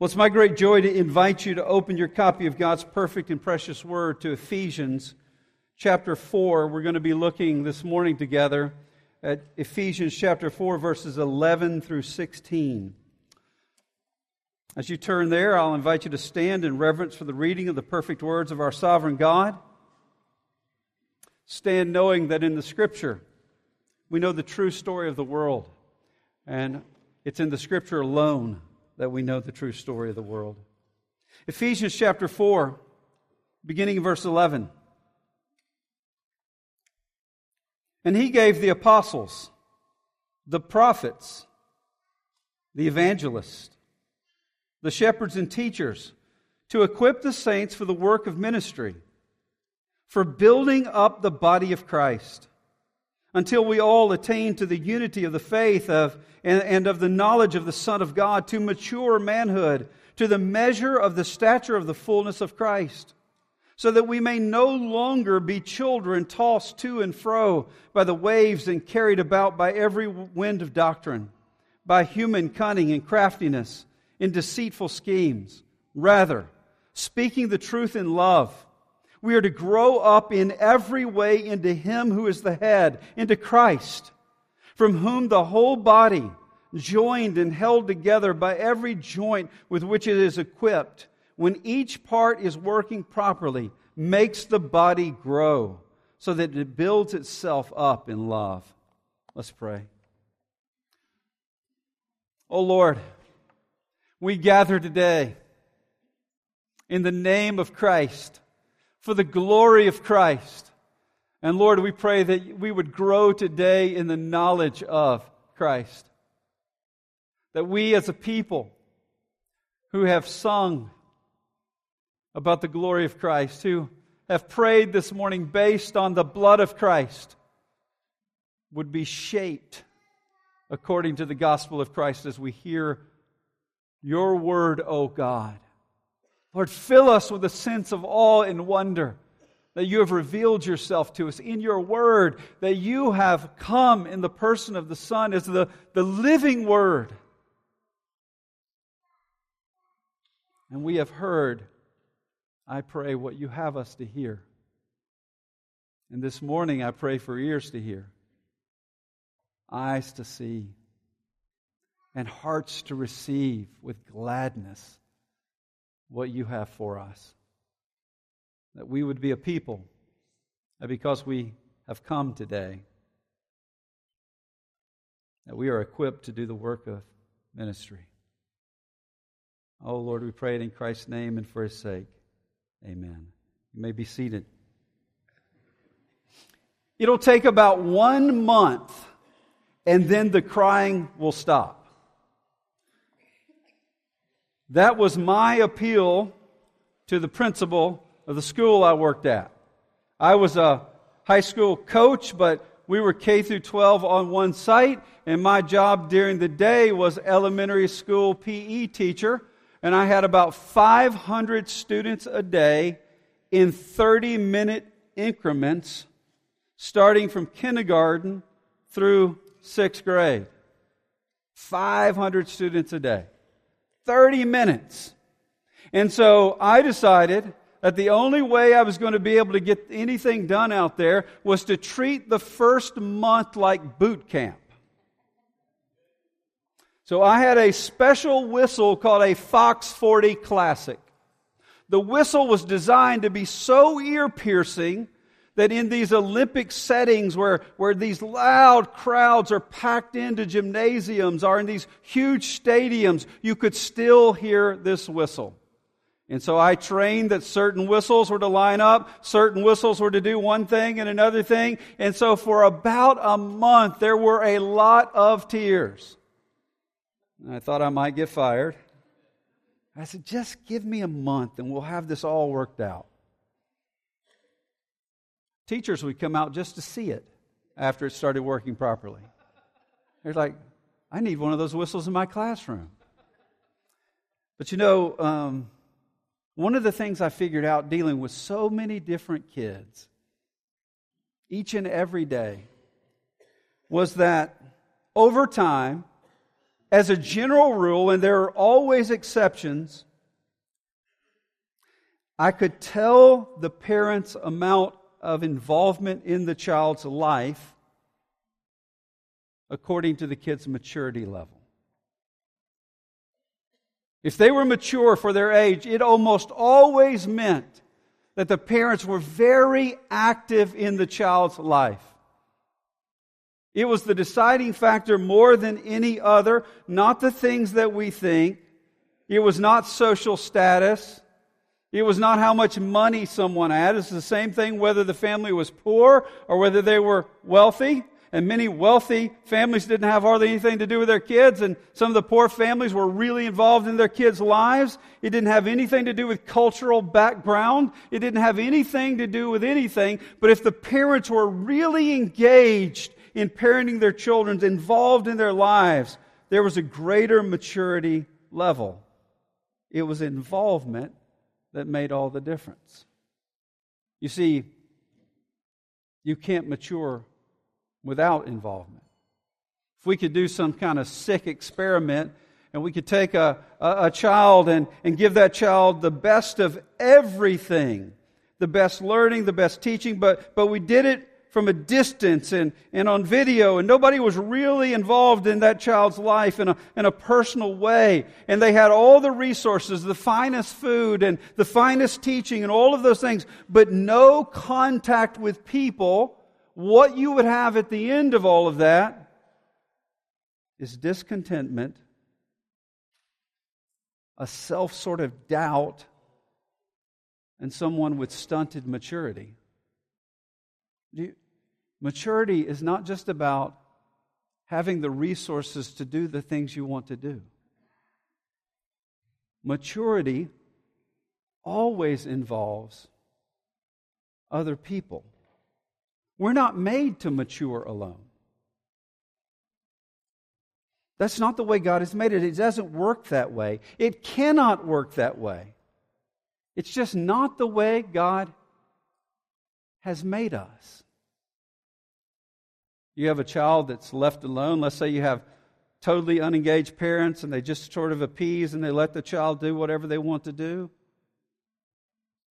Well, it's my great joy to invite you to open your copy of God's perfect and precious word to Ephesians chapter 4. We're going to be looking this morning together at Ephesians chapter 4, verses 11 through 16. As you turn there, I'll invite you to stand in reverence for the reading of the perfect words of our sovereign God. Stand knowing that in the Scripture, we know the true story of the world, and it's in the Scripture alone that we know the true story of the world. Ephesians chapter 4, beginning in verse 11. And he gave the apostles, the prophets, the evangelists, the shepherds and teachers to equip the saints for the work of ministry, for building up the body of Christ until we all attain to the unity of the faith of, and, and of the knowledge of the Son of God, to mature manhood, to the measure of the stature of the fullness of Christ, so that we may no longer be children tossed to and fro by the waves and carried about by every wind of doctrine, by human cunning and craftiness, in deceitful schemes. Rather, speaking the truth in love, we are to grow up in every way into Him who is the head, into Christ, from whom the whole body, joined and held together by every joint with which it is equipped, when each part is working properly, makes the body grow so that it builds itself up in love. Let's pray. Oh Lord, we gather today in the name of Christ for the glory of Christ. And Lord, we pray that we would grow today in the knowledge of Christ. That we as a people who have sung about the glory of Christ, who have prayed this morning based on the blood of Christ, would be shaped according to the gospel of Christ as we hear your word, O God. Lord, fill us with a sense of awe and wonder that you have revealed yourself to us in your word, that you have come in the person of the Son as the, the living word. And we have heard, I pray, what you have us to hear. And this morning, I pray for ears to hear, eyes to see, and hearts to receive with gladness what you have for us. That we would be a people that because we have come today, that we are equipped to do the work of ministry. Oh Lord, we pray it in Christ's name and for his sake. Amen. You may be seated. It'll take about one month and then the crying will stop. That was my appeal to the principal of the school I worked at. I was a high school coach, but we were K through 12 on one site, and my job during the day was elementary school PE teacher, and I had about 500 students a day in 30 minute increments starting from kindergarten through sixth grade. 500 students a day. 30 minutes. And so I decided that the only way I was going to be able to get anything done out there was to treat the first month like boot camp. So I had a special whistle called a Fox 40 Classic. The whistle was designed to be so ear piercing that in these Olympic settings where, where these loud crowds are packed into gymnasiums or in these huge stadiums, you could still hear this whistle. And so I trained that certain whistles were to line up, certain whistles were to do one thing and another thing. And so for about a month, there were a lot of tears. And I thought I might get fired. I said, just give me a month and we'll have this all worked out. Teachers would come out just to see it after it started working properly. They're like, I need one of those whistles in my classroom. But you know, um, one of the things I figured out dealing with so many different kids each and every day was that over time, as a general rule, and there are always exceptions, I could tell the parents' amount of involvement in the child's life according to the kid's maturity level. If they were mature for their age, it almost always meant that the parents were very active in the child's life. It was the deciding factor more than any other, not the things that we think. It was not social status. It was not how much money someone had. It's the same thing whether the family was poor or whether they were wealthy and many wealthy families didn't have hardly anything to do with their kids, and some of the poor families were really involved in their kids' lives. It didn't have anything to do with cultural background. It didn't have anything to do with anything. But if the parents were really engaged in parenting their children, involved in their lives, there was a greater maturity level. It was involvement that made all the difference. You see, you can't mature without involvement. If we could do some kind of sick experiment and we could take a, a, a, child and, and give that child the best of everything the best learning, the best teaching, but, but we did it from a distance and, and on video, and nobody was really involved in that child's life in a, in a personal way. And they had all the resources, the finest food and the finest teaching and all of those things, but no contact with people what you would have at the end of all of that is discontentment, a self sort of doubt, and someone with stunted maturity. You, maturity is not just about having the resources to do the things you want to do. Maturity always involves other people. We're not made to mature alone. That's not the way God has made it. It doesn't work that way. It cannot work that way. It's just not the way God has made us. You have a child that's left alone. Let's say you have totally unengaged parents and they just sort of appease and they let the child do whatever they want to do.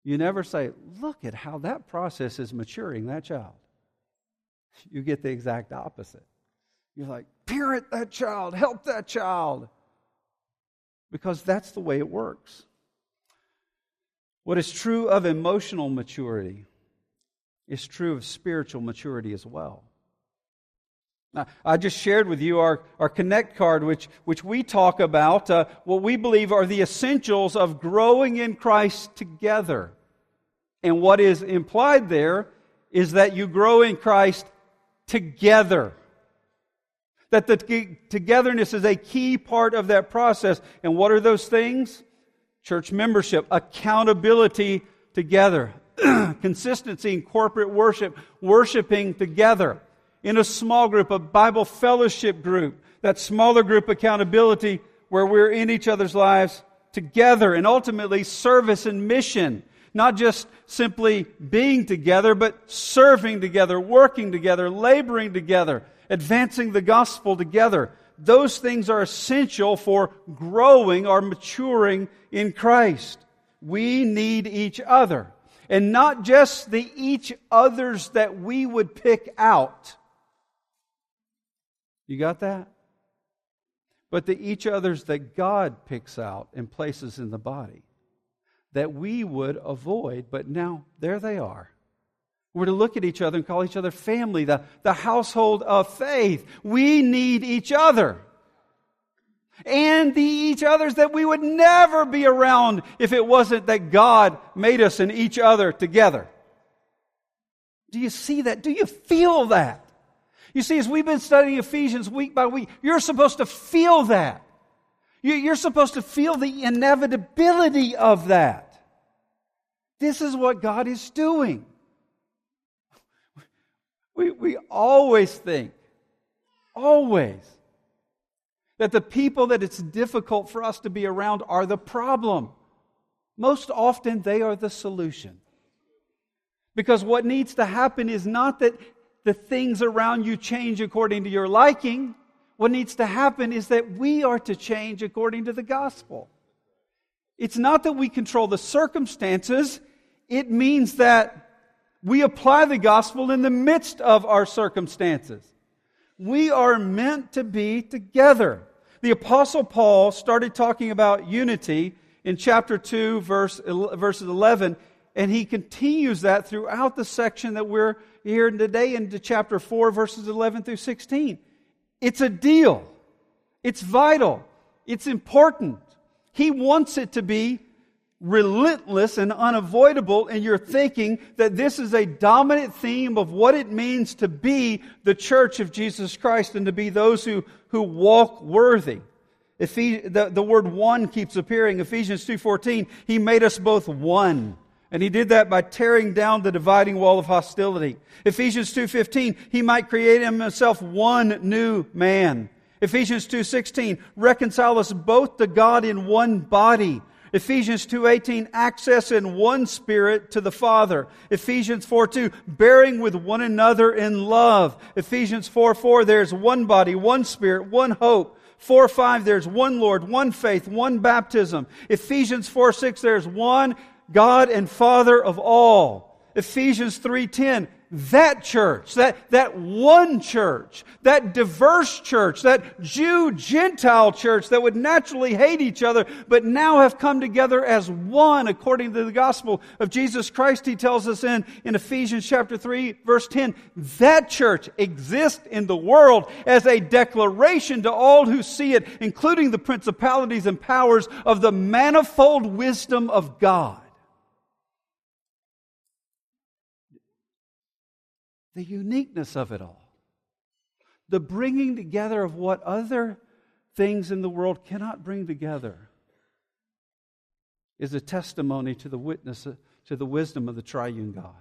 You never say, Look at how that process is maturing that child you get the exact opposite. You're like, parent that child, help that child. Because that's the way it works. What is true of emotional maturity is true of spiritual maturity as well. I just shared with you our, our Connect card, which, which we talk about uh, what we believe are the essentials of growing in Christ together. And what is implied there is that you grow in Christ together. That the togetherness is a key part of that process. And what are those things? Church membership, accountability together, consistency in corporate worship, worshiping together. In a small group, a Bible fellowship group, that smaller group accountability where we're in each other's lives together, and ultimately service and mission not just simply being together, but serving together, working together, laboring together, advancing the gospel together. Those things are essential for growing or maturing in Christ. We need each other. And not just the each others that we would pick out. You got that? But the each others that God picks out and places in the body that we would avoid, but now there they are. We're to look at each other and call each other family, the, the household of faith. We need each other. And the each others that we would never be around if it wasn't that God made us and each other together. Do you see that? Do you feel that? You see, as we've been studying Ephesians week by week, you're supposed to feel that. You're supposed to feel the inevitability of that. This is what God is doing. We, we always think, always, that the people that it's difficult for us to be around are the problem. Most often, they are the solution. Because what needs to happen is not that the things around you change according to your liking. what needs to happen is that we are to change according to the gospel. It's not that we control the circumstances, it means that we apply the gospel in the midst of our circumstances. We are meant to be together. The Apostle Paul started talking about unity in chapter 2, verse, verses 11, and he continues that throughout the section that we're here today into chapter 4, verses 11 through 16. It's a deal. It's vital. It's important. He wants it to be relentless and unavoidable in your thinking that this is a dominant theme of what it means to be the church of Jesus Christ and to be those who, who walk worthy. Ephes- the, the word one keeps appearing. Ephesians 2.14, He made us both one. And he did that by tearing down the dividing wall of hostility. Ephesians 2:15, he might create in himself one new man. Ephesians 2:16, reconcile us both to God in one body. Ephesians 2:18 access in one spirit to the Father. Ephesians 4:2 bearing with one another in love. Ephesians 4:4 there's one body, one spirit, one hope. 4 5 there's one Lord, one faith, one baptism. Ephesians 4 6 there's one God and Father of all. Ephesians 3:10 that church, that, that one church, that diverse church, that Jew Gentile church that would naturally hate each other, but now have come together as one according to the gospel of Jesus Christ, he tells us in, in Ephesians chapter 3, verse 10. That church exists in the world as a declaration to all who see it, including the principalities and powers of the manifold wisdom of God. The uniqueness of it all. The bringing together of what other things in the world cannot bring together is a testimony to the witness to the wisdom of the triune God.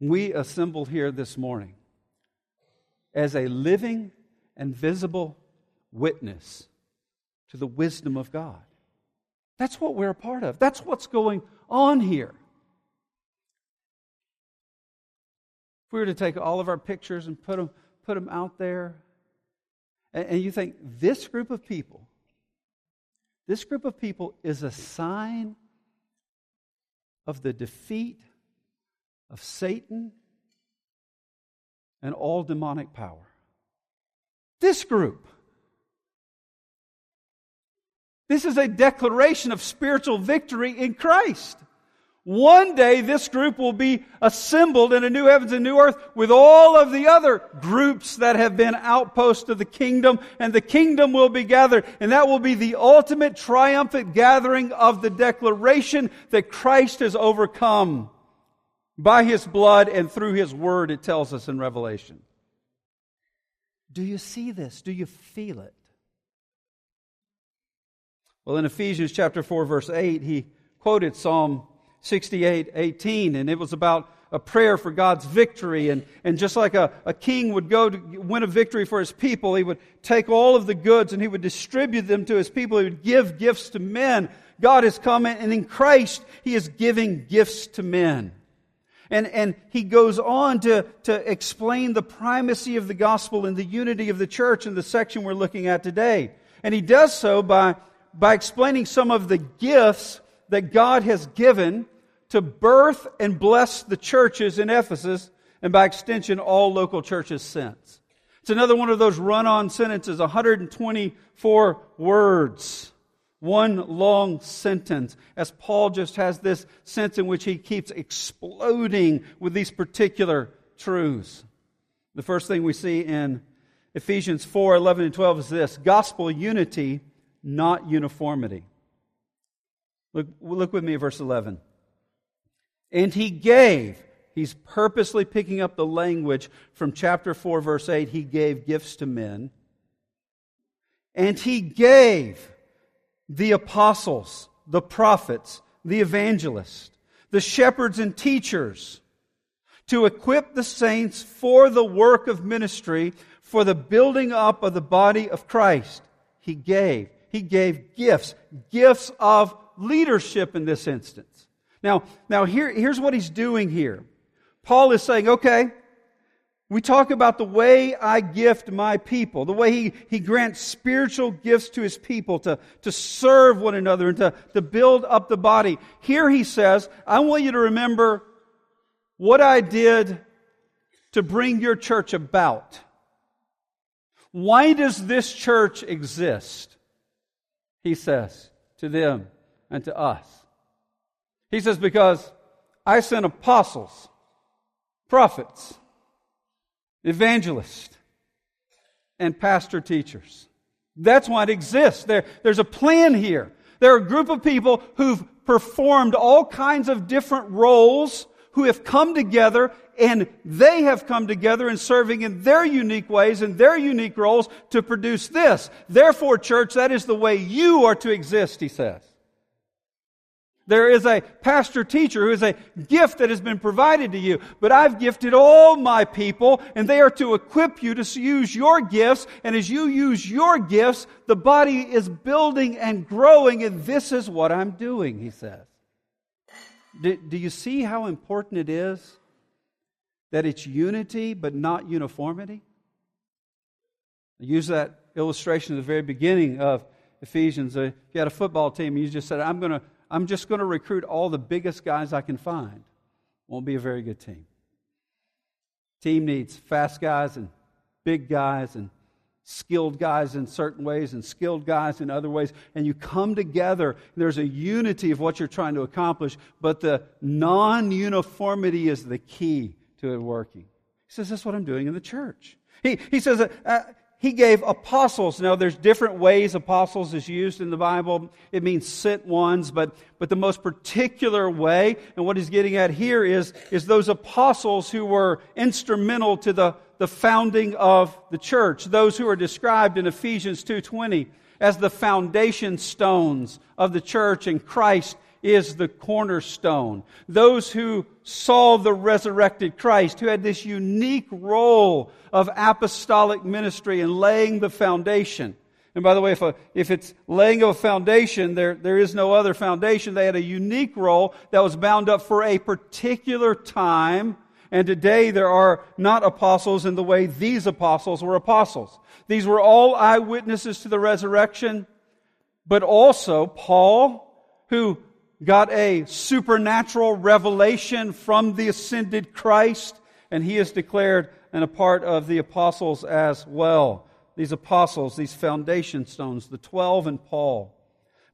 We assemble here this morning as a living and visible witness to the wisdom of God. That's what we're a part of. That's what's going on here. If we were to take all of our pictures and put them, put them out there, and, and you think this group of people, this group of people is a sign of the defeat of Satan and all demonic power. This group. This is a declaration of spiritual victory in Christ. One day this group will be assembled in a new heavens and new earth with all of the other groups that have been outposts of the kingdom and the kingdom will be gathered and that will be the ultimate triumphant gathering of the declaration that Christ has overcome by his blood and through his word it tells us in Revelation. Do you see this? Do you feel it? Well, in Ephesians chapter 4 verse 8 he quoted Psalm 68 18, and it was about a prayer for God's victory. And, and just like a, a king would go to win a victory for his people, he would take all of the goods and he would distribute them to his people. He would give gifts to men. God has come and in Christ, he is giving gifts to men. And, and he goes on to, to explain the primacy of the gospel and the unity of the church in the section we're looking at today. And he does so by, by explaining some of the gifts that God has given to birth and bless the churches in Ephesus and by extension all local churches since. It's another one of those run on sentences, 124 words. One long sentence, as Paul just has this sense in which he keeps exploding with these particular truths. The first thing we see in Ephesians 4 11 and 12 is this gospel unity, not uniformity. Look, look with me at verse 11. And he gave, he's purposely picking up the language from chapter 4, verse 8. He gave gifts to men. And he gave the apostles, the prophets, the evangelists, the shepherds and teachers to equip the saints for the work of ministry, for the building up of the body of Christ. He gave. He gave gifts, gifts of leadership in this instance. Now, now here, here's what he's doing here. Paul is saying, okay, We talk about the way I gift my people, the way he, he grants spiritual gifts to his people to, to serve one another and to, to build up the body. Here he says, I want you to remember what I did to bring your church about. Why does this church exist? He says to them and to us. He says, because I sent apostles, prophets, evangelists, and pastor teachers. That's why it exists. There, there's a plan here. There are a group of people who've performed all kinds of different roles, who have come together, and they have come together in serving in their unique ways and their unique roles to produce this. Therefore, church, that is the way you are to exist, he says. There is a pastor teacher who is a gift that has been provided to you. But I've gifted all my people, and they are to equip you to use your gifts. And as you use your gifts, the body is building and growing, and this is what I'm doing, he says. Do, do you see how important it is that it's unity but not uniformity? I use that illustration at the very beginning of Ephesians. Uh, if you had a football team, and you just said, I'm going to I'm just going to recruit all the biggest guys I can find. Won't be a very good team. Team needs fast guys and big guys and skilled guys in certain ways and skilled guys in other ways. And you come together, there's a unity of what you're trying to accomplish, but the non uniformity is the key to it working. He says, That's what I'm doing in the church. He, he says, uh, he gave apostles. Now, there's different ways apostles is used in the Bible. It means sent ones, but, but the most particular way, and what he's getting at here is, is those apostles who were instrumental to the, the founding of the church. Those who are described in Ephesians 2.20 as the foundation stones of the church and Christ is the cornerstone. Those who saw the resurrected Christ, who had this unique role of apostolic ministry and laying the foundation. And by the way, if, a, if it's laying of a foundation, there, there is no other foundation. They had a unique role that was bound up for a particular time. And today there are not apostles in the way these apostles were apostles. These were all eyewitnesses to the resurrection, but also Paul, who got a supernatural revelation from the ascended Christ, and he is declared and a part of the apostles as well. These apostles, these foundation stones, the 12 and Paul.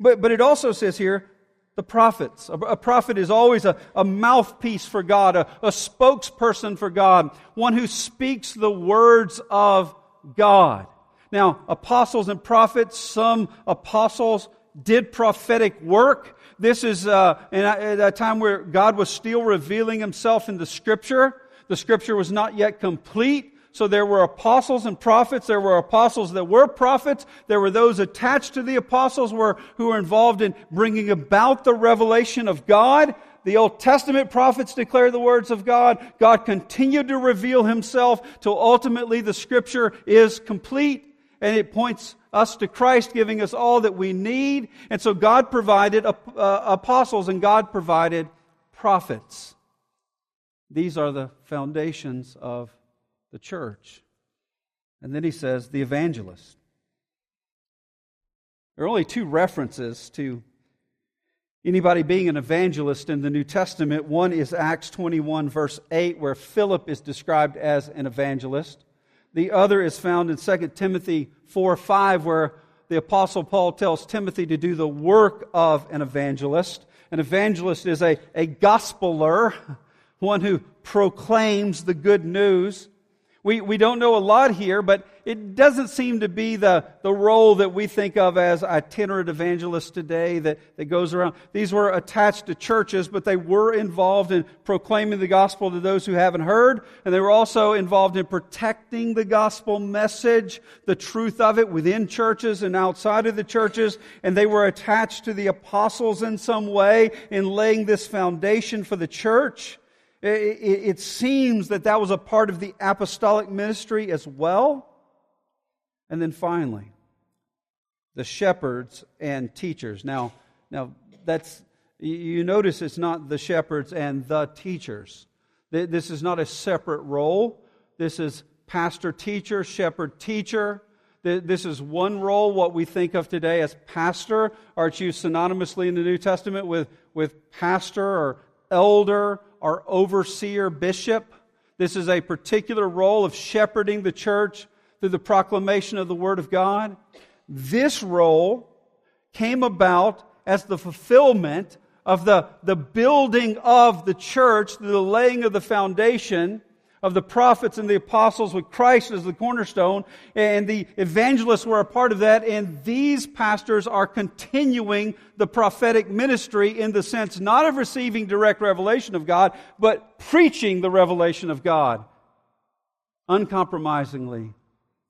But, but it also says here, the prophets. A, a prophet is always a, a mouthpiece for God, a, a spokesperson for God, one who speaks the words of God. Now, apostles and prophets, some apostles did prophetic work, this is uh, at a time where God was still revealing himself in the scripture. The scripture was not yet complete. So there were apostles and prophets. There were apostles that were prophets. There were those attached to the apostles were, who were involved in bringing about the revelation of God. The Old Testament prophets declare the words of God. God continued to reveal himself till ultimately the scripture is complete and it points us to Christ, giving us all that we need. And so God provided uh, apostles and God provided prophets. These are the foundations of the church. And then he says, the evangelist. There are only two references to anybody being an evangelist in the New Testament. One is Acts 21, verse 8, where Philip is described as an evangelist. The other is found in 2 Timothy 4 5, where the Apostle Paul tells Timothy to do the work of an evangelist. An evangelist is a, a gospeler, one who proclaims the good news. We, we don't know a lot here, but it doesn't seem to be the, the role that we think of as itinerant evangelists today that, that goes around. These were attached to churches, but they were involved in proclaiming the gospel to those who haven't heard, and they were also involved in protecting the gospel message, the truth of it within churches and outside of the churches, and they were attached to the apostles in some way in laying this foundation for the church. It, seems that that was a part of the apostolic ministry as well. And then finally, the shepherds and teachers. Now, now that's you notice it's not the shepherds and the teachers. This is not a separate role. This is pastor teacher, shepherd teacher. This is one role, what we think of today as pastor, or it's used synonymously in the New Testament with, with pastor or elder or overseer, bishop. This is a particular role of shepherding the church through the proclamation of the Word of God. This role came about as the fulfillment of the, the building of the church, the laying of the foundation of the prophets and the apostles with Christ as the cornerstone, and the evangelists were a part of that, and these pastors are continuing the prophetic ministry in the sense not of receiving direct revelation of God, but preaching the revelation of God uncompromisingly,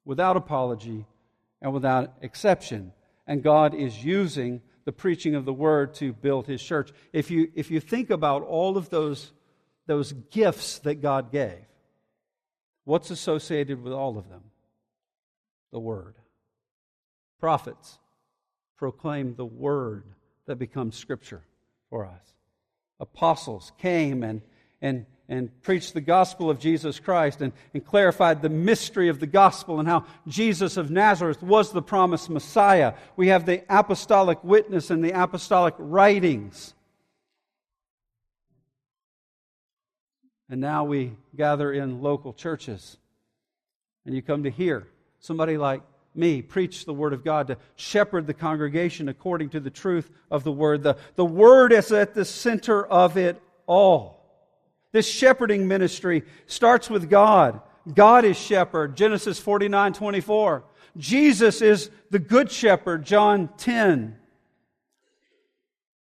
without apology, and without exception. And God is using the preaching of the word to build his church. If you, if you think about all of those, those gifts that God gave, what's associated with all of them? The word. Prophets proclaim the word that becomes scripture for us. Apostles came and, and and preached the gospel of Jesus Christ and, and clarified the mystery of the gospel and how Jesus of Nazareth was the promised Messiah. We have the apostolic witness and the apostolic writings. And now we gather in local churches. And you come to hear somebody like me preach the Word of God, to shepherd the congregation according to the truth of the Word. The, the Word is at the center of it all. This shepherding ministry starts with God. God is shepherd, Genesis 49 24. Jesus is the good shepherd, John 10.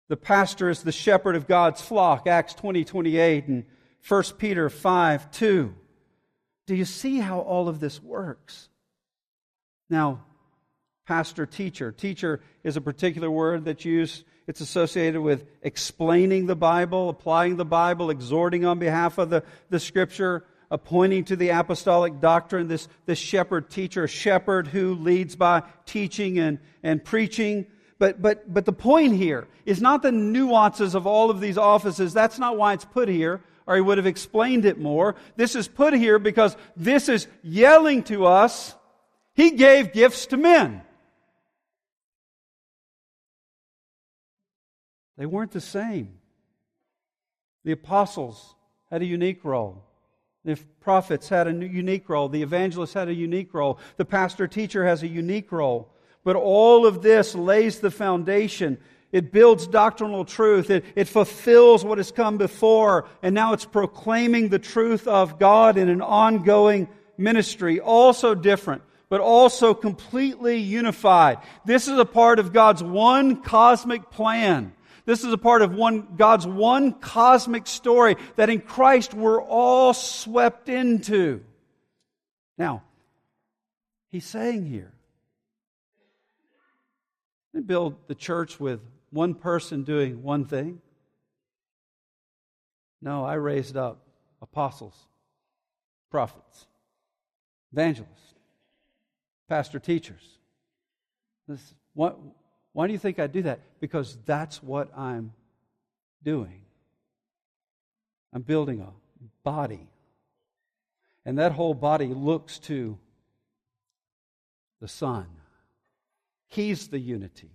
The pastor is the shepherd of God's flock, Acts 20 28, and 1 Peter 5 2. Do you see how all of this works? Now, pastor, teacher. Teacher is a particular word that's used it's associated with explaining the Bible, applying the Bible, exhorting on behalf of the, the Scripture, appointing to the apostolic doctrine this, this shepherd teacher, shepherd who leads by teaching and, and preaching. But, but, but the point here is not the nuances of all of these offices. That's not why it's put here, or he would have explained it more. This is put here because this is yelling to us, He gave gifts to men. They weren't the same. The apostles had a unique role. The prophets had a unique role. The evangelists had a unique role. The pastor teacher has a unique role. But all of this lays the foundation. It builds doctrinal truth. It, it fulfills what has come before. And now it's proclaiming the truth of God in an ongoing ministry. Also different, but also completely unified. This is a part of God's one cosmic plan this is a part of one, God's one cosmic story that in Christ we're all swept into. Now, he's saying here, they build the church with one person doing one thing. No, I raised up apostles, prophets, evangelists, pastor teachers. This, why do you think I do that? Because that's what I'm doing. I'm building a body. And that whole body looks to the Son. He's the unity.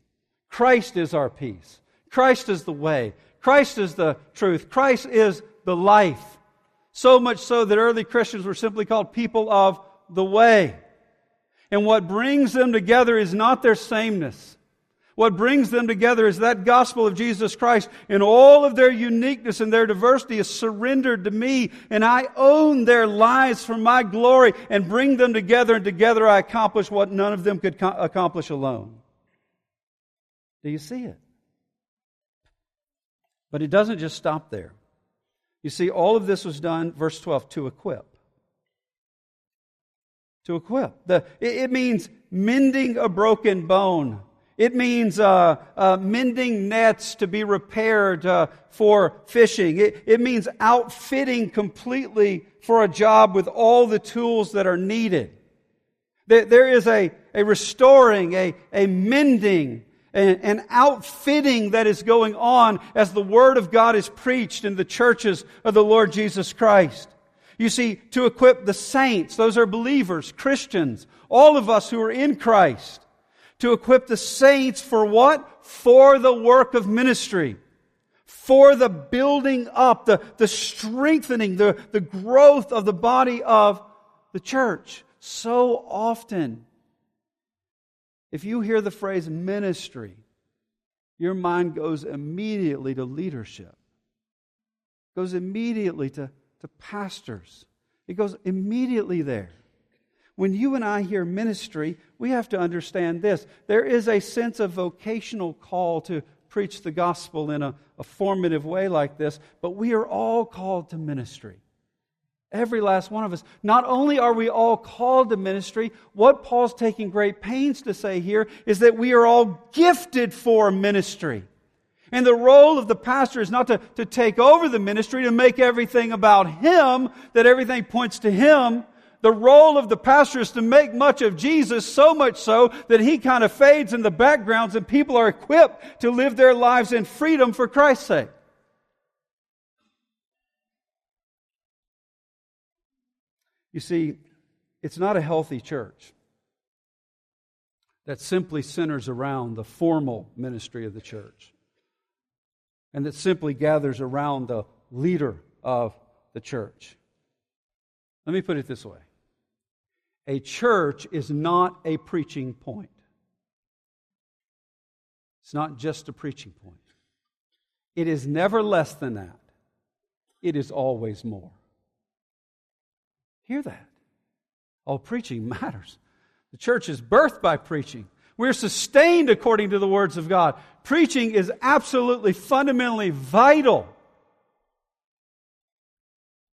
Christ is our peace. Christ is the way. Christ is the truth. Christ is the life. So much so that early Christians were simply called people of the way. And what brings them together is not their sameness. What brings them together is that gospel of Jesus Christ and all of their uniqueness and their diversity is surrendered to me and I own their lives for my glory and bring them together and together I accomplish what none of them could co- accomplish alone. Do you see it? But it doesn't just stop there. You see, all of this was done, verse 12, to equip. To equip. The, it, it means mending a broken bone it means uh, uh, mending nets to be repaired uh, for fishing. It, it means outfitting completely for a job with all the tools that are needed. There, there is a, a restoring, a, a mending, an, outfitting that is going on as the Word of God is preached in the churches of the Lord Jesus Christ. You see, to equip the saints, those are believers, Christians, all of us who are in Christ, to equip the saints for what? For the work of ministry. For the building up, the, the strengthening, the, the growth of the body of the church. So often, if you hear the phrase ministry, your mind goes immediately to leadership, goes immediately to, to pastors. It goes immediately there. When you and I hear ministry, we have to understand this. There is a sense of vocational call to preach the gospel in a, a formative way like this, but we are all called to ministry. Every last one of us. Not only are we all called to ministry, what Paul's taking great pains to say here is that we are all gifted for ministry. And the role of the pastor is not to, to take over the ministry, to make everything about him, that everything points to him. The role of the pastor is to make much of Jesus, so much so that he kind of fades in the backgrounds and people are equipped to live their lives in freedom for Christ's sake. You see, it's not a healthy church that simply centers around the formal ministry of the church and that simply gathers around the leader of the church. Let me put it this way a church is not a preaching point. It's not just a preaching point. It is never less than that. It is always more. Hear that. Oh, preaching matters. The church is birthed by preaching. We're sustained according to the words of God. Preaching is absolutely fundamentally vital.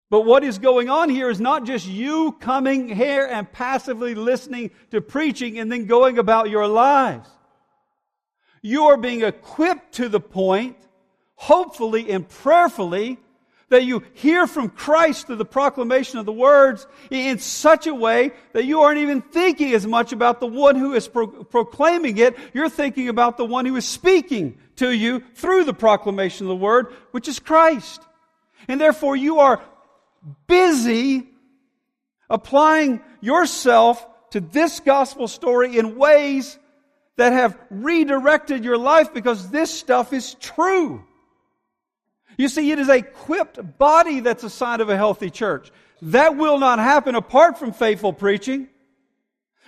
But what is going on here is not just you coming here and passively listening to preaching and then going about your lives. You are being equipped to the point, hopefully and prayerfully, that you hear from Christ through the proclamation of the words in such a way that you aren't even thinking as much about the one who is pro- proclaiming it. You're thinking about the one who is speaking to you through the proclamation of the word, which is Christ. And therefore you are busy applying yourself to this gospel story in ways that have redirected your life because this stuff is true. You see, it is a equipped body that's a sign of a healthy church. That will not happen apart from faithful preaching.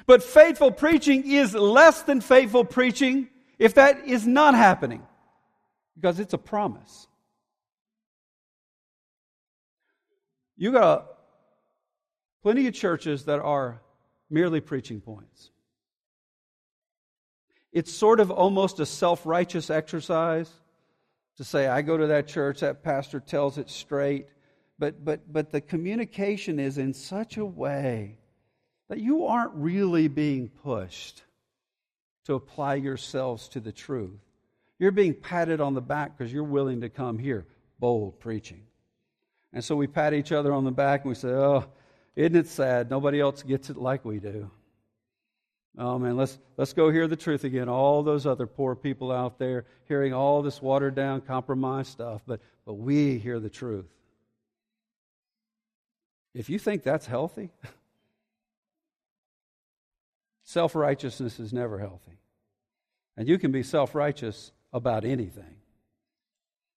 But faithful preaching is less than faithful preaching if that is not happening. Because it's a promise. You got plenty of churches that are merely preaching points. It's sort of almost a self righteous exercise to say, I go to that church, that pastor tells it straight. But, but, but the communication is in such a way that you aren't really being pushed to apply yourselves to the truth. You're being patted on the back because you're willing to come here. Bold preaching. And so we pat each other on the back and we say, Oh, isn't it sad? Nobody else gets it like we do. Oh man, let's let's go hear the truth again. All those other poor people out there hearing all this watered down, compromised stuff, but but we hear the truth. If you think that's healthy, self righteousness is never healthy. And you can be self righteous about anything.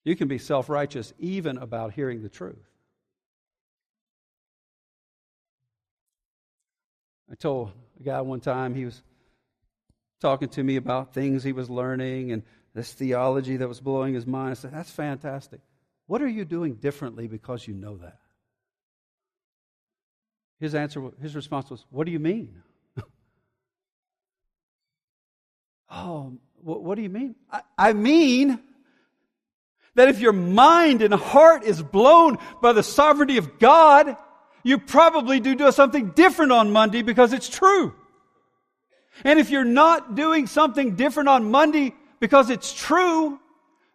You can be self righteous even about hearing the truth. I told a guy one time, he was talking to me about things he was learning and this theology that was blowing his mind. I said, That's fantastic. What are you doing differently because you know that? His answer, his response was, What do you mean? oh, what, what, do you mean? I, I mean that if your mind and heart is blown by the sovereignty of God, you probably do do something different on Monday because it's true. And if you're not doing something different on Monday because it's true,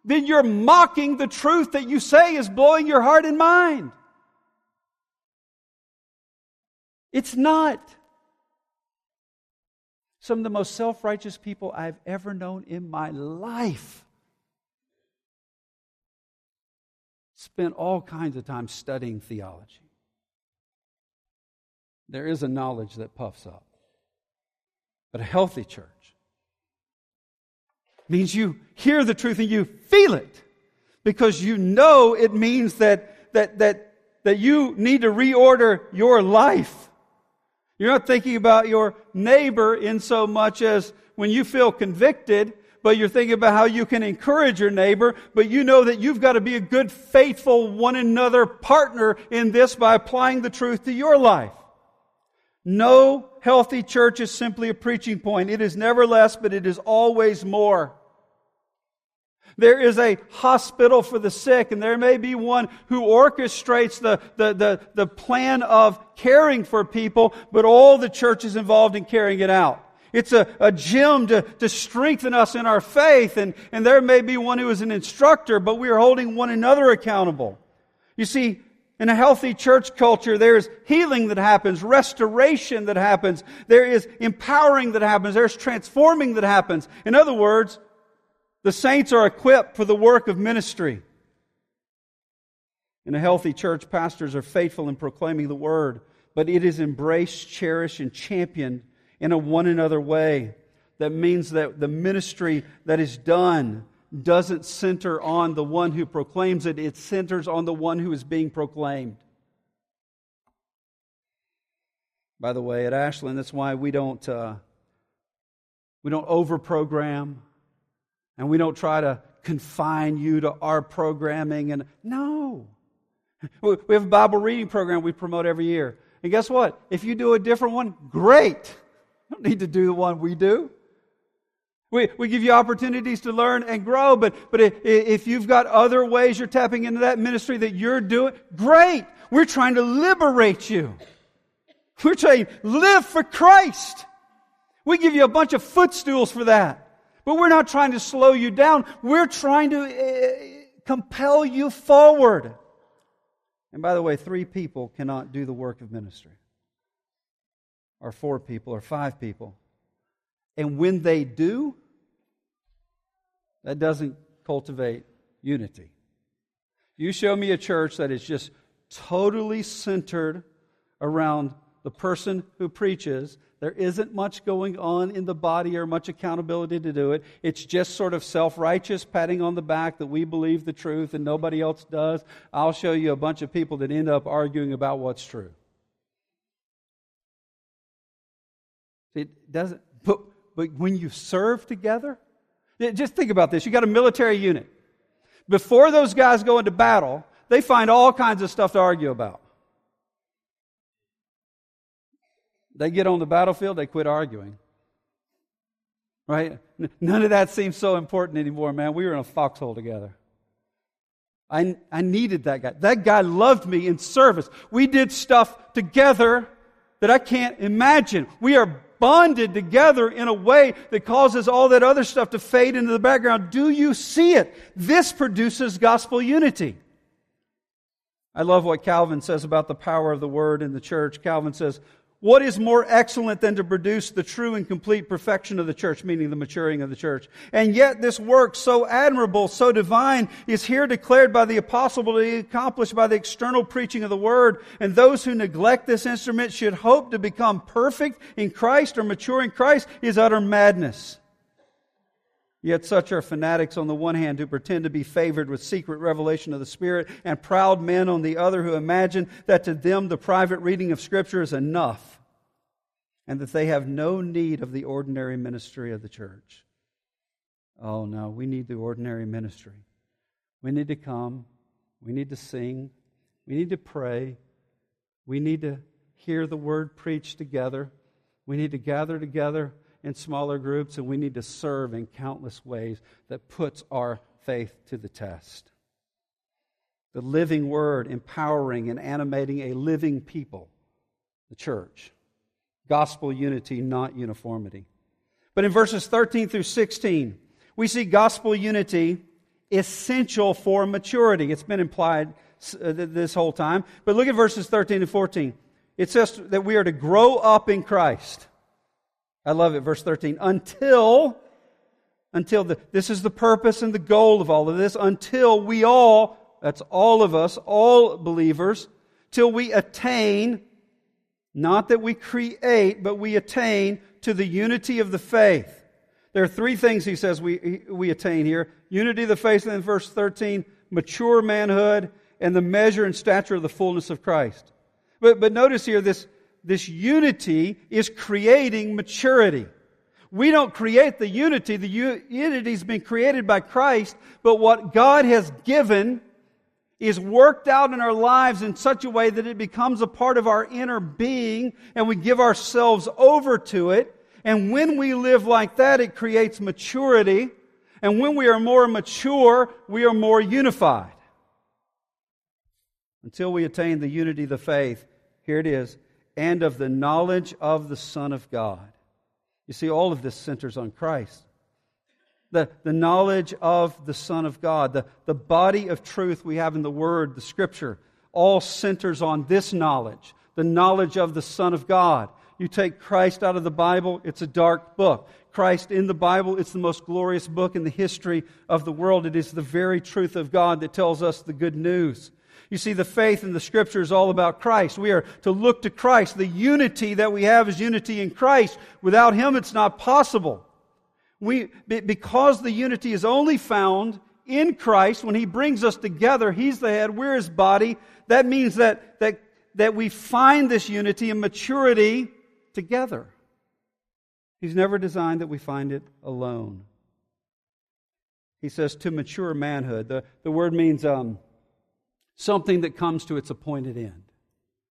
then you're mocking the truth that you say is blowing your heart and mind. It's not. Some of the most self righteous people I've ever known in my life spent all kinds of time studying theology. There is a knowledge that puffs up. But a healthy church means you hear the truth and you feel it because you know it means that, that, that, that you need to reorder your life. You're not thinking about your neighbor in so much as when you feel convicted, but you're thinking about how you can encourage your neighbor, but you know that you've got to be a good, faithful, one another partner in this by applying the truth to your life. No healthy church is simply a preaching point. It is never less, but it is always more. There is a hospital for the sick, and there may be one who orchestrates the, the, the, the plan of caring for people, but all the church is involved in carrying it out. It's a, a gym to, to strengthen us in our faith, and, and there may be one who is an instructor, but we are holding one another accountable. You see, in a healthy church culture, there's healing that happens, restoration that happens, there is empowering that happens, there's transforming that happens. In other words, the saints are equipped for the work of ministry. In a healthy church, pastors are faithful in proclaiming the word, but it is embraced, cherished, and championed in a one another way. That means that the ministry that is done doesn't center on the one who proclaims it, it centers on the one who is being proclaimed. By the way, at Ashland, that's why we don't, uh, we don't overprogram. And we don't try to confine you to our programming. And no. We have a Bible reading program we promote every year. And guess what? If you do a different one, great. You don't need to do the one we do. We, we give you opportunities to learn and grow, but, but if you've got other ways you're tapping into that ministry that you're doing, great. We're trying to liberate you. We're trying to live for Christ. We give you a bunch of footstools for that. But we're not trying to slow you down. We're trying to uh, compel you forward. And by the way, three people cannot do the work of ministry, or four people, or five people. And when they do, that doesn't cultivate unity. You show me a church that is just totally centered around the person who preaches there isn't much going on in the body or much accountability to do it. It's just sort of self righteous patting on the back that we believe the truth and nobody else does. I'll show you a bunch of people that end up arguing about what's true. It doesn't, but, but when you serve together, just think about this. You got a military unit. Before those guys go into battle, they find all kinds of stuff to argue about. They get on the battlefield, they quit arguing. Right? None of that seems so important anymore, man. We were in a foxhole together. I, I needed that guy. That guy loved me in service. We did stuff together that I can't imagine. We are bonded together in a way that causes all that other stuff to fade into the background. Do you see it? This produces gospel unity. I love what Calvin says about the power of the word in the church. Calvin says, what is more excellent than to produce the true and complete perfection of the church, meaning the maturing of the church? And yet this work, so admirable, so divine, is here declared by the apostle to be accomplished by the external preaching of the word. And those who neglect this instrument should hope to become perfect in Christ or mature in Christ is utter madness. Yet such are fanatics on the one hand who pretend to be favored with secret revelation of the Spirit, and proud men on the other who imagine that to them the private reading of Scripture is enough and that they have no need of the ordinary ministry of the church. Oh, no, we need the ordinary ministry. We need to come. We need to sing. We need to pray. We need to hear the word preached together. We need to gather together in smaller groups, and we need to serve in countless ways that puts our faith to the test. The living word empowering and animating a living people, the church. Gospel unity, not uniformity. But in verses 13 through 16, we see gospel unity essential for maturity. It's been implied uh, this whole time. But look at verses 13 and 14. It says that we are to grow up in Christ. I love it, verse 13. Until, until the, this is the purpose and the goal of all of this, until we all, that's all of us, all believers, till we attain Not that we create, but we attain to the unity of the faith. There are three things he says we, we attain here unity of the faith, and then verse 13, mature manhood, and the measure and stature of the fullness of Christ. But, but notice here, this, this unity is creating maturity. We don't create the unity. The unity has been created by Christ, but what God has given is worked out in our lives in such a way that it becomes a part of our inner being and we give ourselves over to it. And when we live like that, it creates maturity. And when we are more mature, we are more unified. Until we attain the unity of the faith, here it is, and of the knowledge of the Son of God. You see, all of this centers on Christ. The, the knowledge of the Son of God, the, the body of truth we have in the Word, the Scripture, all centers on this knowledge, the knowledge of the Son of God. You take Christ out of the Bible, it's a dark book. Christ in the Bible, it's the most glorious book in the history of the world. It is the very truth of God that tells us the good news. You see, the faith in the scripture is all about Christ. We are to look to Christ. The unity that we have is unity in Christ. Without Him, it's not possible. We, because the unity is only found in Christ, when He brings us together, He's the head, we're His body. That means that, that, that we find this unity and maturity together. He's never designed that we find it alone. He says to mature manhood. The, the word means um, something that comes to its appointed end.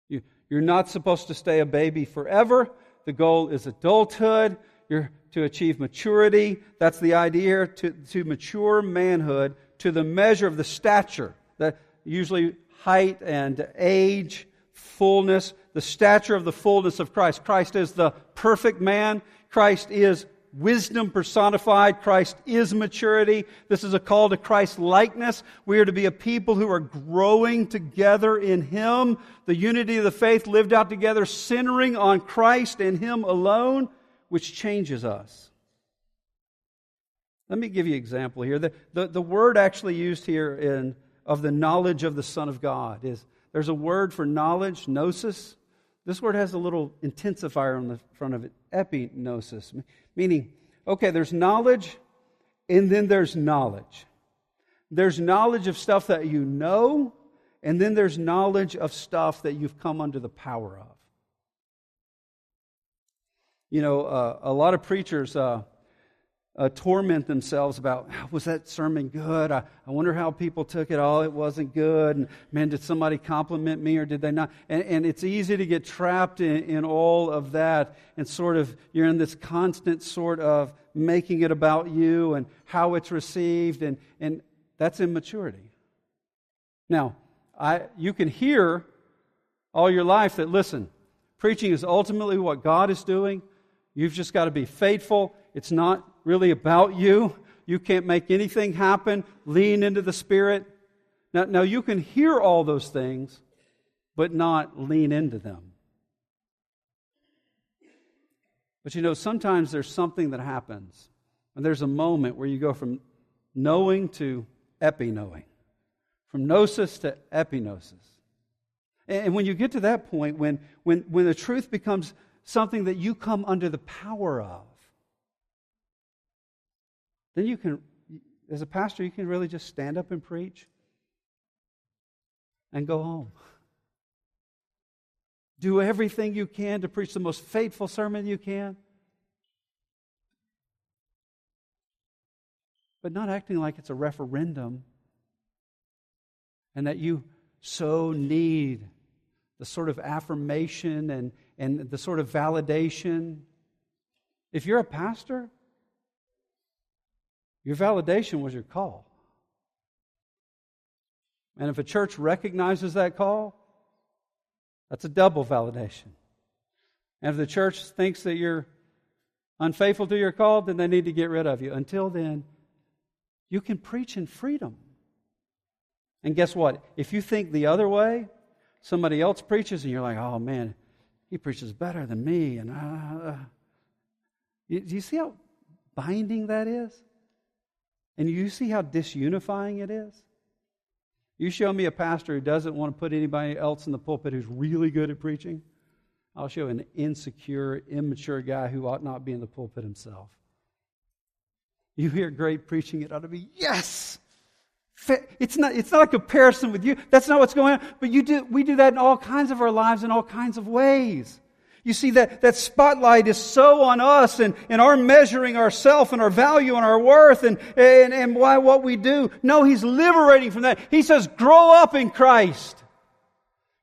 You, you're not supposed to stay a baby forever. The goal is adulthood. You're to achieve maturity. That's the idea to, to mature manhood to the measure of the stature, that usually height and age, fullness, the stature of the fullness of Christ. Christ is the perfect man. Christ is wisdom personified. Christ is maturity. This is a call to Christ likeness. We are to be a people who are growing together in Him. The unity of the faith lived out together, centering on Christ and Him alone, which changes us. Let me give you an example here. The, the, the word actually used here in, of the knowledge of the Son of God is there's a word for knowledge, gnosis. This word has a little intensifier on the front of it, epignosis, meaning, okay, there's knowledge and then there's knowledge. There's knowledge of stuff that you know, and then there's knowledge of stuff that you've come under the power of. You know, uh, a lot of preachers uh, uh, torment themselves about was that sermon good? I, I wonder how people took it. Oh it wasn't good. And man did somebody compliment me or did they not? And, and it's easy to get trapped in, in all of that and sort of you're in this constant sort of making it about you and how it's received and, and that's immaturity. Now I, you can hear all your life that listen preaching is ultimately what god is doing. You've just got to be faithful. It's not really about you. You can't make anything happen. Lean into the Spirit. Now, now you can hear all those things, but not lean into them. But you know, sometimes there's something that happens, and there's a moment where you go from knowing to epi knowing, from gnosis to epignosis. And when you get to that point, when, when, when the truth becomes something that you come under the power of, then you can, as a pastor, you can really just stand up and preach and go home. Do everything you can to preach the most faithful sermon you can. But not acting like it's a referendum and that you so need the sort of affirmation and, and the sort of validation. If you're a pastor, your validation was your call. And if a church recognizes that call, that's a double validation. And if the church thinks that you're unfaithful to your call, then they need to get rid of you. Until then, you can preach in freedom. And guess what? If you think the other way, somebody else preaches and you're like, oh man, he preaches better than me. And uh, you, do you see how binding that is? And you see how disunifying it is? You show me a pastor who doesn't want to put anybody else in the pulpit who's really good at preaching, I'll show an insecure, immature guy who ought not be in the pulpit himself. You hear great preaching, it ought to be, yes! It's not, it's not a comparison with you. That's not what's going on. But you do, we do that in all kinds of our lives in all kinds of ways. You see, that, that spotlight is so on us and, and our measuring ourself and our value and our worth and, and, and why what we do. No, he's liberating from that. He says, grow up in Christ.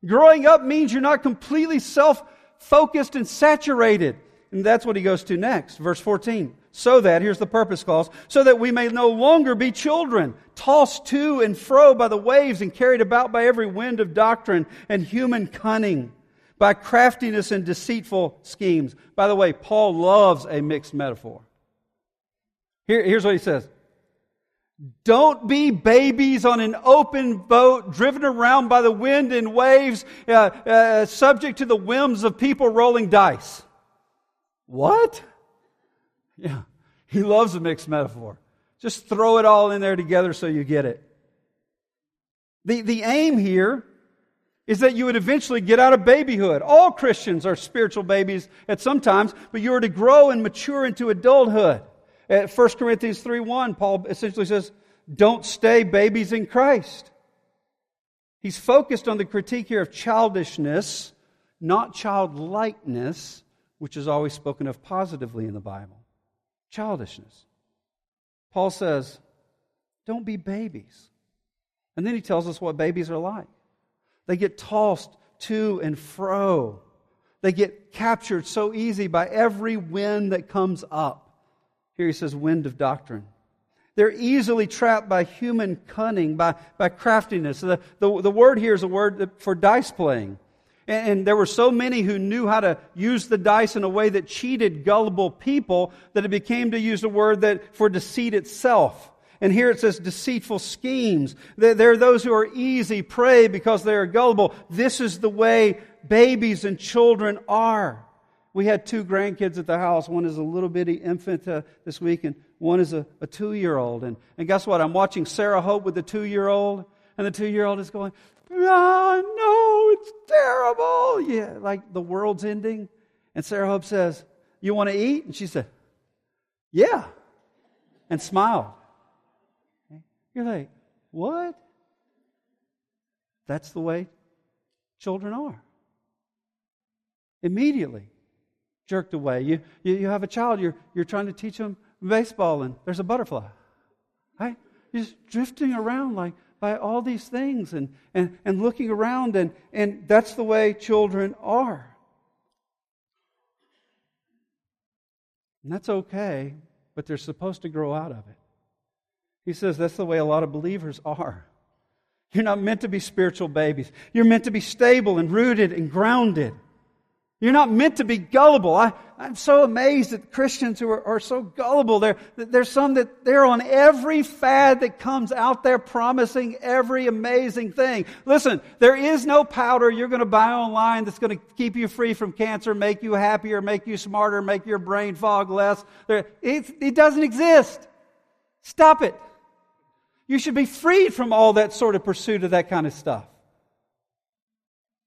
Growing up means you're not completely self focused and saturated. And that's what he goes to next. Verse 14. So that, here's the purpose clause, so that we may no longer be children, tossed to and fro by the waves and carried about by every wind of doctrine and human cunning, by craftiness and deceitful schemes. By the way, Paul loves a mixed metaphor. Here, here's what he says don't be babies on an open boat driven around by the wind and waves, uh, uh, subject to the whims of people rolling dice. What? Yeah, he loves a mixed metaphor. Just throw it all in there together so you get it. The, the aim here is that you would eventually get out of babyhood. All Christians are spiritual babies at some times, but you are to grow and mature into adulthood. At 1 Corinthians 3 1, Paul essentially says, Don't stay babies in Christ. He's focused on the critique here of childishness, not childlikeness, which is always spoken of positively in the Bible. Childishness. Paul says, Don't be babies. And then he tells us what babies are like. They get tossed to and fro. They get captured so easy by every wind that comes up. Here he says, wind of doctrine. They're easily trapped by human cunning, by, by craftiness. The, the, the word here is a word for dice playing. And, and there were so many who knew how to use the dice in a way that cheated gullible people that it became to use a word that for deceit itself. And here it says deceitful schemes. There are those who are easy prey because they are gullible. This is the way babies and children are. We had two grandkids at the house. One is a little bitty infant uh, this week, and one is a, a two year old. And, and guess what? I'm watching Sarah Hope with the two year old, and the two year old is going, Ah, no, it's terrible. Yeah, like the world's ending. And Sarah Hope says, You want to eat? And she said, Yeah. And smiled. You're like, What? That's the way children are. Immediately jerked away. You, you, you have a child, you're, you're trying to teach them baseball, and there's a butterfly. Right? You're just drifting around like by all these things and, and, and looking around, and, and that's the way children are. And that's okay, but they're supposed to grow out of it. He says that's the way a lot of believers are. You're not meant to be spiritual babies. You're meant to be stable and rooted and grounded. You're not meant to be gullible. I, I'm so amazed at Christians who are, are so gullible. There, there's some that they're on every fad that comes out there promising every amazing thing. Listen, there is no powder you're going to buy online that's going to keep you free from cancer, make you happier, make you smarter, make your brain fog less. There, it, it doesn't exist. Stop it. You should be freed from all that sort of pursuit of that kind of stuff.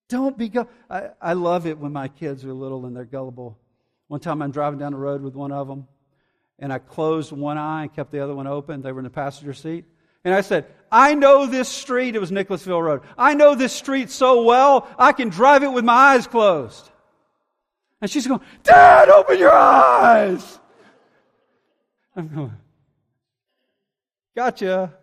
Don't be gullible. I, I love it when my kids are little and they're gullible. One time I'm driving down the road with one of them, and I closed one eye and kept the other one open. They were in the passenger seat. And I said, I know this street. It was Nicholasville Road. I know this street so well, I can drive it with my eyes closed. And she's going, Dad, open your eyes. I'm going, Gotcha.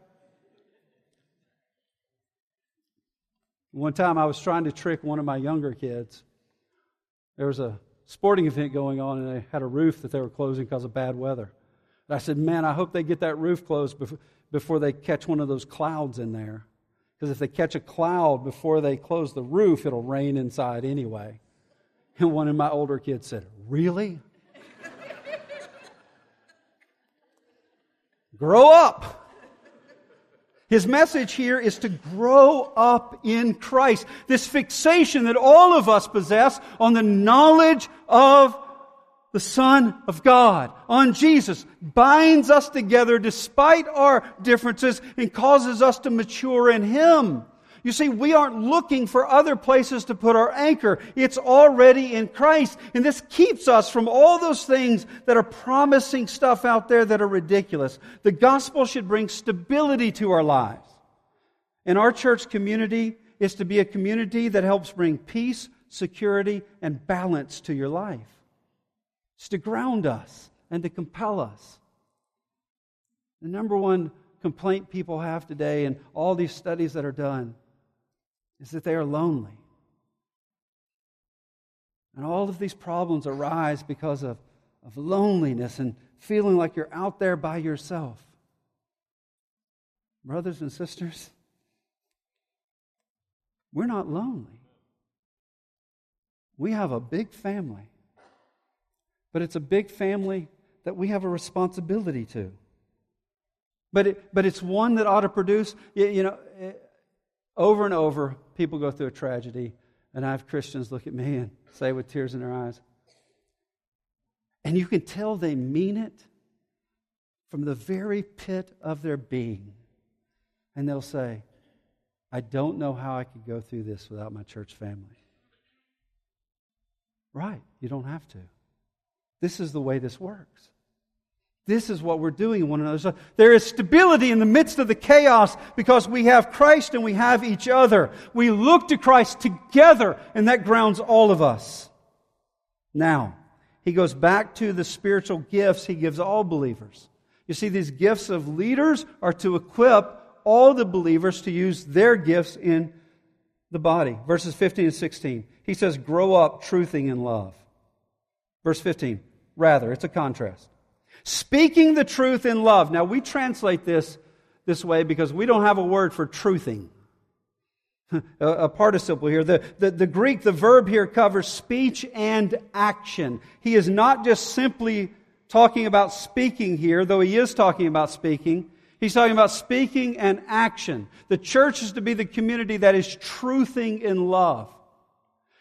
One time I was trying to trick one of my younger kids. There was a sporting event going on, and they had a roof that they were closing because of bad weather. And I said, Man, I hope they get that roof closed before they catch one of those clouds in there. Because if they catch a cloud before they close the roof, it'll rain inside anyway. And one of my older kids said, Really? Grow up. His message here is to grow up in Christ. This fixation that all of us possess on the knowledge of the Son of God, on Jesus, binds us together despite our differences and causes us to mature in Him. You see, we aren't looking for other places to put our anchor. It's already in Christ. And this keeps us from all those things that are promising stuff out there that are ridiculous. The gospel should bring stability to our lives. And our church community is to be a community that helps bring peace, security, and balance to your life. It's to ground us and to compel us. The number one complaint people have today, and all these studies that are done, is that they are lonely. And all of these problems arise because of, of loneliness and feeling like you're out there by yourself. Brothers and sisters, we're not lonely. We have a big family, but it's a big family that we have a responsibility to. But, it, but it's one that ought to produce, you, know, eh, over and over, people go through a tragedy, and I have Christians look at me and say with tears in their eyes, and you can tell they mean it from the very pit of their being. And they'll say, I don't know how I could go through this without my church family. Right, you don't have to. This is the way this works. This is what we're doing in one another. So there is stability in the midst of the chaos because we have Christ and we have each other. We look to Christ together, and that grounds all of us. Now, he goes back to the spiritual gifts he gives all believers. You see, these gifts of leaders are to equip all the believers to use their gifts in the body. Verses 15 and 16. He says, Grow up truthing in love. Verse 15. Rather, it's a contrast. Speaking the truth in love. Now, we translate this this way because we don't have a word for truthing. a, a, participle here. The, the, the Greek, the verb here covers speech and action. He is not just simply talking about speaking here, though he is talking about speaking. He's talking about speaking and action. The church is to be the community that is truthing in love.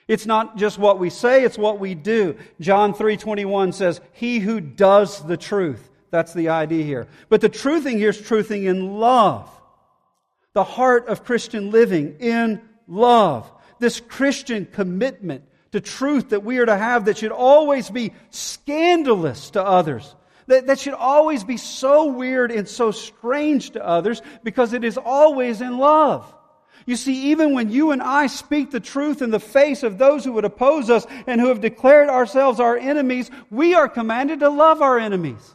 It's not just what we say, it's what we do. John 3:21 says, "He who does the truth." That's the idea here. But the truthing here is truthing in love. The heart of Christian living in love. This Christian commitment to truth that we are to have that should always be scandalous to others. That, that should always be so weird and so strange to others because it is always in love. You see, even when you and I speak the truth in the face of those who would oppose us and who have declared ourselves our enemies, we are commanded to love our enemies.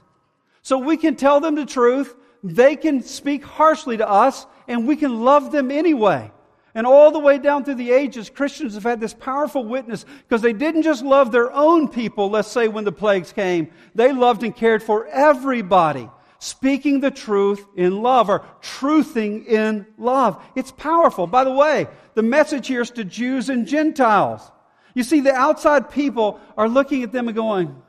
So we can tell them the truth, they can speak harshly to us, and we can love them anyway. And all the way down through the ages, Christians have had this powerful witness because they didn't just love their own people, let's say when the plagues came. They loved and cared for everybody speaking the truth in love or truthing in love. It's powerful. By the way, the message here is to Jews and Gentiles. You see, the outside people are looking at them and going,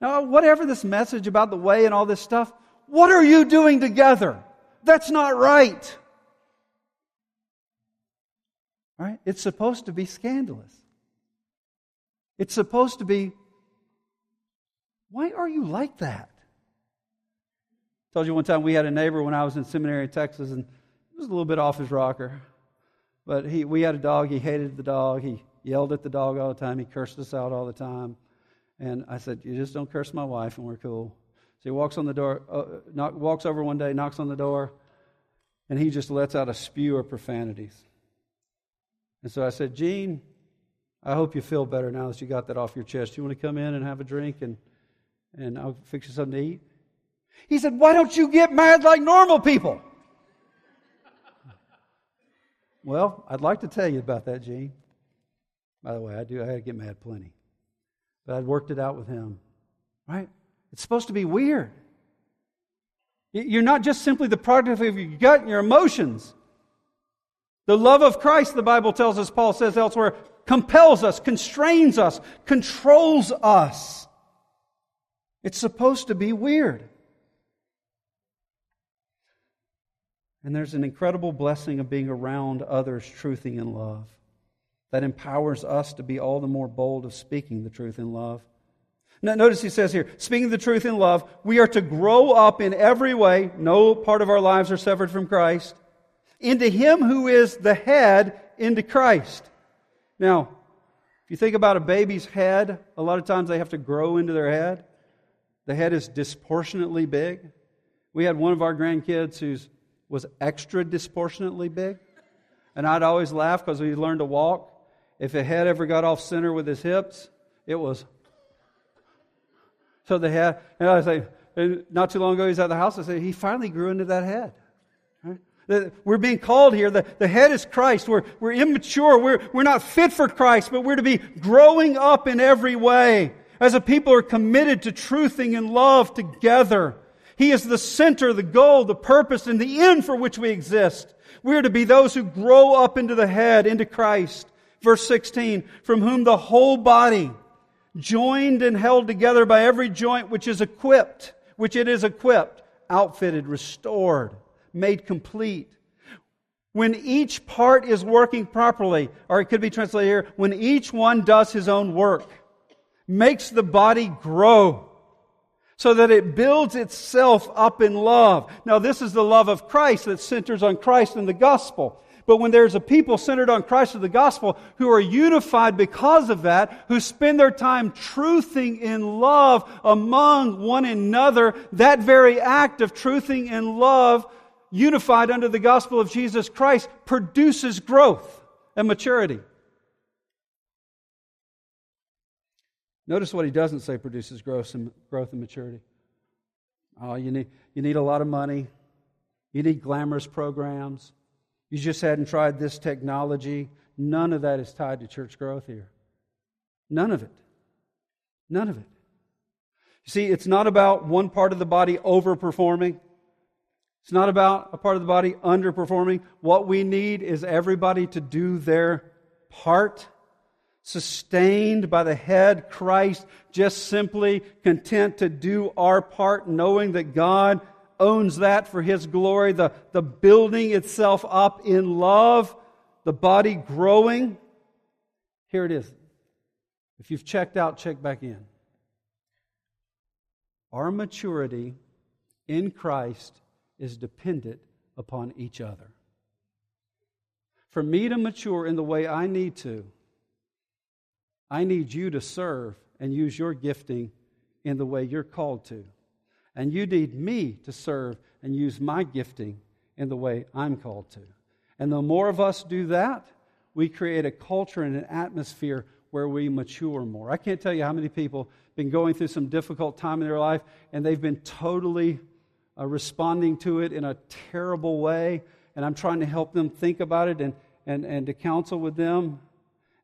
now, whatever this message about the way and all this stuff, what are you doing together? That's not right. Right? It's supposed to be scandalous. It's supposed to be, why are you like that? Told you one time we had a neighbor when I was in seminary in Texas, and he was a little bit off his rocker. But he, we had a dog. He hated the dog. He yelled at the dog all the time. He cursed us out all the time. And I said, "You just don't curse my wife, and we're cool." So he walks on the door, uh, knock, walks over one day, knocks on the door, and he just lets out a spew of profanities. And so I said, "Gene, I hope you feel better now that you got that off your chest. Do you want to come in and have a drink, and and I'll fix you something to eat." He said, Why don't you get mad like normal people? well, I'd like to tell you about that, Gene. By the way, I do, I had to get mad plenty. But I'd worked it out with him. Right? It's supposed to be weird. You're not just simply the product of your gut and your emotions. The love of Christ, the Bible tells us, Paul says elsewhere, compels us, constrains us, controls us. It's supposed to be weird. And there's an incredible blessing of being around others truthing in love that empowers us to be all the more bold of speaking the truth in love. Now, notice he says here, speaking the truth in love, we are to grow up in every way. No part of our lives are severed from Christ. into him who is the head, into Christ. Now, if you think about a baby's head, a lot of times they have to grow into their head. The head is disproportionately big. We had one of our grandkids who was extra disproportionately big. And I'd always laugh because he learned to walk. If a head ever got off center with his hips, it was. So the head, and I say, uh, not too long ago, he's at the house. I said, he finally grew into that head. We're being called here. The, the head is Christ. We're, we're immature. We're, we're not fit for Christ, but we're to be growing up in every way. As a people are committed to truthing and love together. He is the center, the goal, the purpose, and the end for which we exist. We are to be those who grow up into the head, into Christ. Verse 16, from whom the whole body, joined and held together by every joint which is equipped, which it is equipped, outfitted, restored, made complete. When each part is working properly, or it could be translated here, when each one does his own work, makes the body grow so that it builds itself up in love. Now, this is the love of Christ that centers on Christ and the gospel. But when there's a people centered on Christ and the gospel who are unified because of that, who spend their time truthing in love among one another, that very act of truthing in love, unified under the gospel of Jesus Christ, produces growth and maturity. Notice what he doesn't say produces growth and, growth and maturity. Oh, you need, you need a lot of money. You need glamorous programs. You just hadn't tried this technology. None of that is tied to church growth here. None of it. None of it. You see, it's not about one part of the body overperforming. It's not about a part of the body underperforming. What we need is everybody to do their part sustained by the head Christ, just simply content to do our part, knowing that God owns that for His glory, the, the building itself up in love, the body growing. Here it is. If you've checked out, check back in. Our maturity in Christ is dependent upon each other. For me to mature in the way I need to, I need you to serve and use your gifting in the way you're called to. And you need me to serve and use my gifting in the way I'm called to. And the more of us do that, we create a culture and an atmosphere where we mature more. I can't tell you how many people have been going through some difficult time in their life and they've been totally uh, responding to it in a terrible way. And I'm trying to help them think about it and, and, and to counsel with them.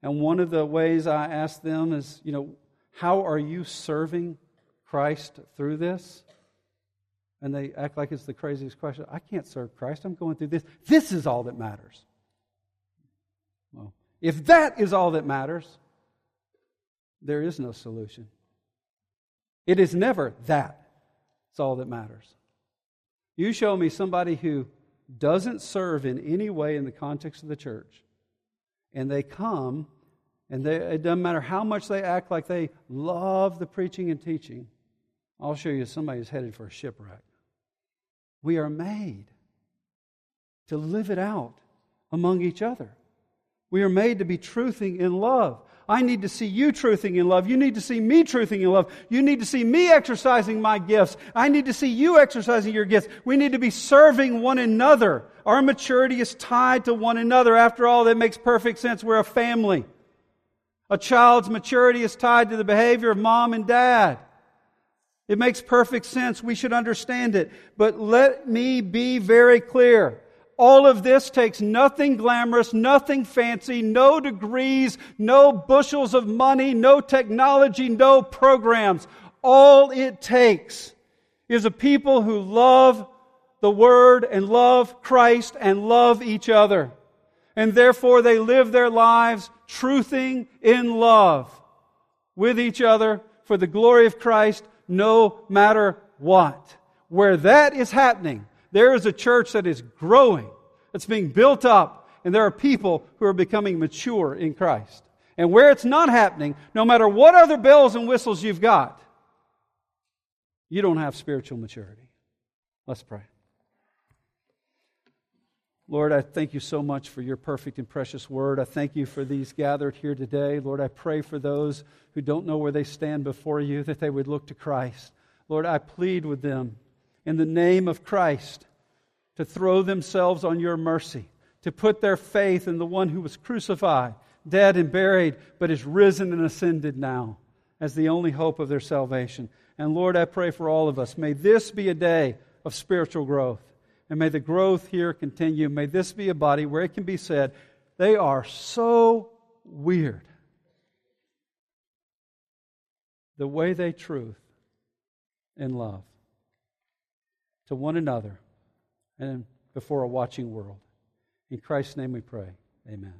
And one of the ways I ask them is, you know, how are you serving Christ through this? And they act like it's the craziest question. I can't serve Christ. I'm going through this. This is all that matters. Well, if that is all that matters, there is no solution. It is never that. It's all that matters. You show me somebody who doesn't serve in any way in the context of the church and they come, and they, it doesn't matter how much they act like they love the preaching and teaching, I'll show you somebody who's headed for a shipwreck. We are made to live it out among each other. We are made to be truthing in love. I need to see you truthing in love. You need to see me truthing in love. You need to see me exercising my gifts. I need to see you exercising your gifts. We need to be serving one another. Our maturity is tied to one another. After all, that makes perfect sense. We're a family. A child's maturity is tied to the behavior of mom and dad. It makes perfect sense. We should understand it. But let me be very clear. All of this takes nothing glamorous, nothing fancy, no degrees, no bushels of money, no technology, no programs. All it takes is a people who love the Word and love Christ and love each other. And therefore they live their lives truthing in love with each other for the glory of Christ no matter what. Where that is happening, there is a church that is growing, that's being built up, and there are people who are becoming mature in Christ. And where it's not happening, no matter what other bells and whistles you've got, you don't have spiritual maturity. Let's pray. Lord, I thank you so much for your perfect and precious word. I thank you for these gathered here today. Lord, I pray for those who don't know where they stand before you that they would look to Christ. Lord, I plead with them in the name of Christ to throw themselves on your mercy, to put their faith in the one who was crucified, dead, and buried, but is risen and ascended now as the only hope of their salvation. And Lord, I pray for all of us. May this be a day of spiritual growth. And may the growth here continue. May this be a body where it can be said, they are so weird. The way they truth and love to one another and before a watching world. In Christ's name we pray. Amen.